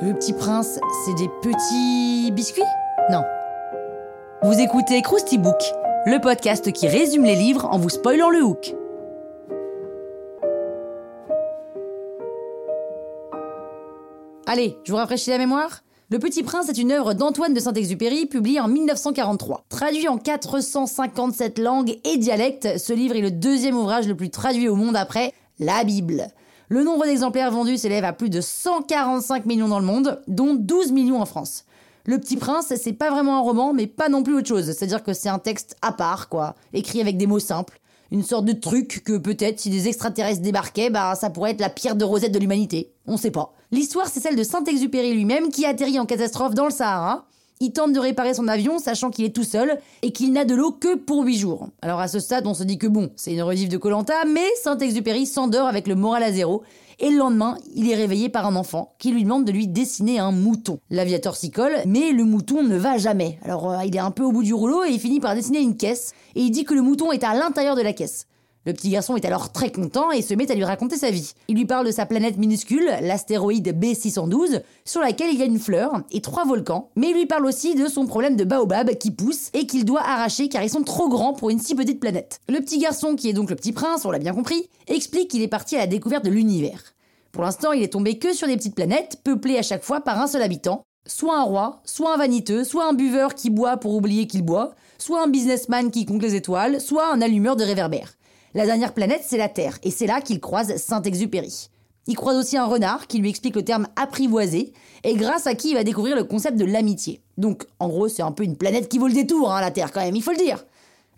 Le petit prince, c'est des petits biscuits? Non. Vous écoutez Krusty Book, le podcast qui résume les livres en vous spoilant le hook. Allez, je vous rafraîchis la mémoire Le Petit Prince est une œuvre d'Antoine de Saint-Exupéry publiée en 1943. Traduit en 457 langues et dialectes, ce livre est le deuxième ouvrage le plus traduit au monde après la Bible. Le nombre d'exemplaires vendus s'élève à plus de 145 millions dans le monde, dont 12 millions en France. Le Petit Prince, c'est pas vraiment un roman, mais pas non plus autre chose. C'est-à-dire que c'est un texte à part, quoi, écrit avec des mots simples. Une sorte de truc que peut-être si des extraterrestres débarquaient, bah ça pourrait être la pierre de rosette de l'humanité. On sait pas. L'histoire, c'est celle de Saint-Exupéry lui-même qui atterrit en catastrophe dans le Sahara. Il tente de réparer son avion, sachant qu'il est tout seul et qu'il n'a de l'eau que pour 8 jours. Alors à ce stade, on se dit que bon, c'est une rediff de Colanta, mais Saint-Exupéry s'endort avec le moral à zéro et le lendemain, il est réveillé par un enfant qui lui demande de lui dessiner un mouton. L'aviateur s'y colle, mais le mouton ne va jamais. Alors euh, il est un peu au bout du rouleau et il finit par dessiner une caisse, et il dit que le mouton est à l'intérieur de la caisse. Le petit garçon est alors très content et se met à lui raconter sa vie. Il lui parle de sa planète minuscule, l'astéroïde B612, sur laquelle il y a une fleur et trois volcans, mais il lui parle aussi de son problème de baobab qui pousse et qu'il doit arracher car ils sont trop grands pour une si petite planète. Le petit garçon, qui est donc le petit prince, on l'a bien compris, explique qu'il est parti à la découverte de l'univers. Pour l'instant, il est tombé que sur des petites planètes, peuplées à chaque fois par un seul habitant, soit un roi, soit un vaniteux, soit un buveur qui boit pour oublier qu'il boit, soit un businessman qui compte les étoiles, soit un allumeur de réverbères. La dernière planète, c'est la Terre, et c'est là qu'il croise Saint-Exupéry. Il croise aussi un renard qui lui explique le terme apprivoisé, et grâce à qui il va découvrir le concept de l'amitié. Donc, en gros, c'est un peu une planète qui vaut le détour, hein, la Terre, quand même, il faut le dire.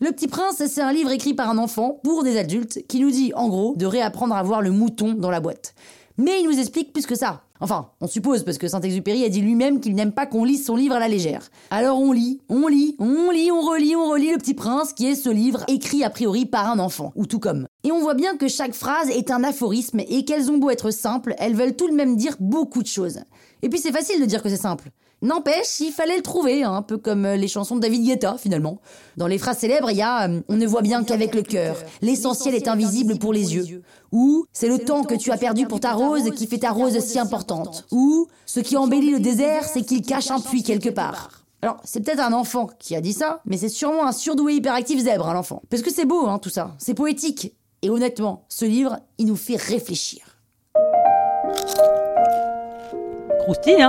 Le Petit Prince, c'est un livre écrit par un enfant pour des adultes qui nous dit, en gros, de réapprendre à voir le mouton dans la boîte. Mais il nous explique plus que ça. Enfin, on suppose, parce que Saint-Exupéry a dit lui-même qu'il n'aime pas qu'on lise son livre à la légère. Alors on lit, on lit, on lit, on relit, on relit Le Petit Prince, qui est ce livre écrit a priori par un enfant, ou tout comme. Et on voit bien que chaque phrase est un aphorisme et qu'elles ont beau être simples, elles veulent tout de même dire beaucoup de choses. Et puis c'est facile de dire que c'est simple. N'empêche, il fallait le trouver, hein, un peu comme euh, les chansons de David Guetta finalement. Dans les phrases célèbres, il y a euh, On ne voit bien qu'avec le cœur, l'essentiel est invisible pour les yeux. Ou C'est le temps que tu as perdu pour ta rose qui fait ta rose si importante. Ou Ce qui embellit le désert, c'est qu'il cache un puits quelque part. Alors, c'est peut-être un enfant qui a dit ça, mais c'est sûrement un surdoué hyperactif zèbre, hein, l'enfant. Parce que c'est beau, hein, tout ça. C'est poétique. Et honnêtement, ce livre, il nous fait réfléchir. Croustille,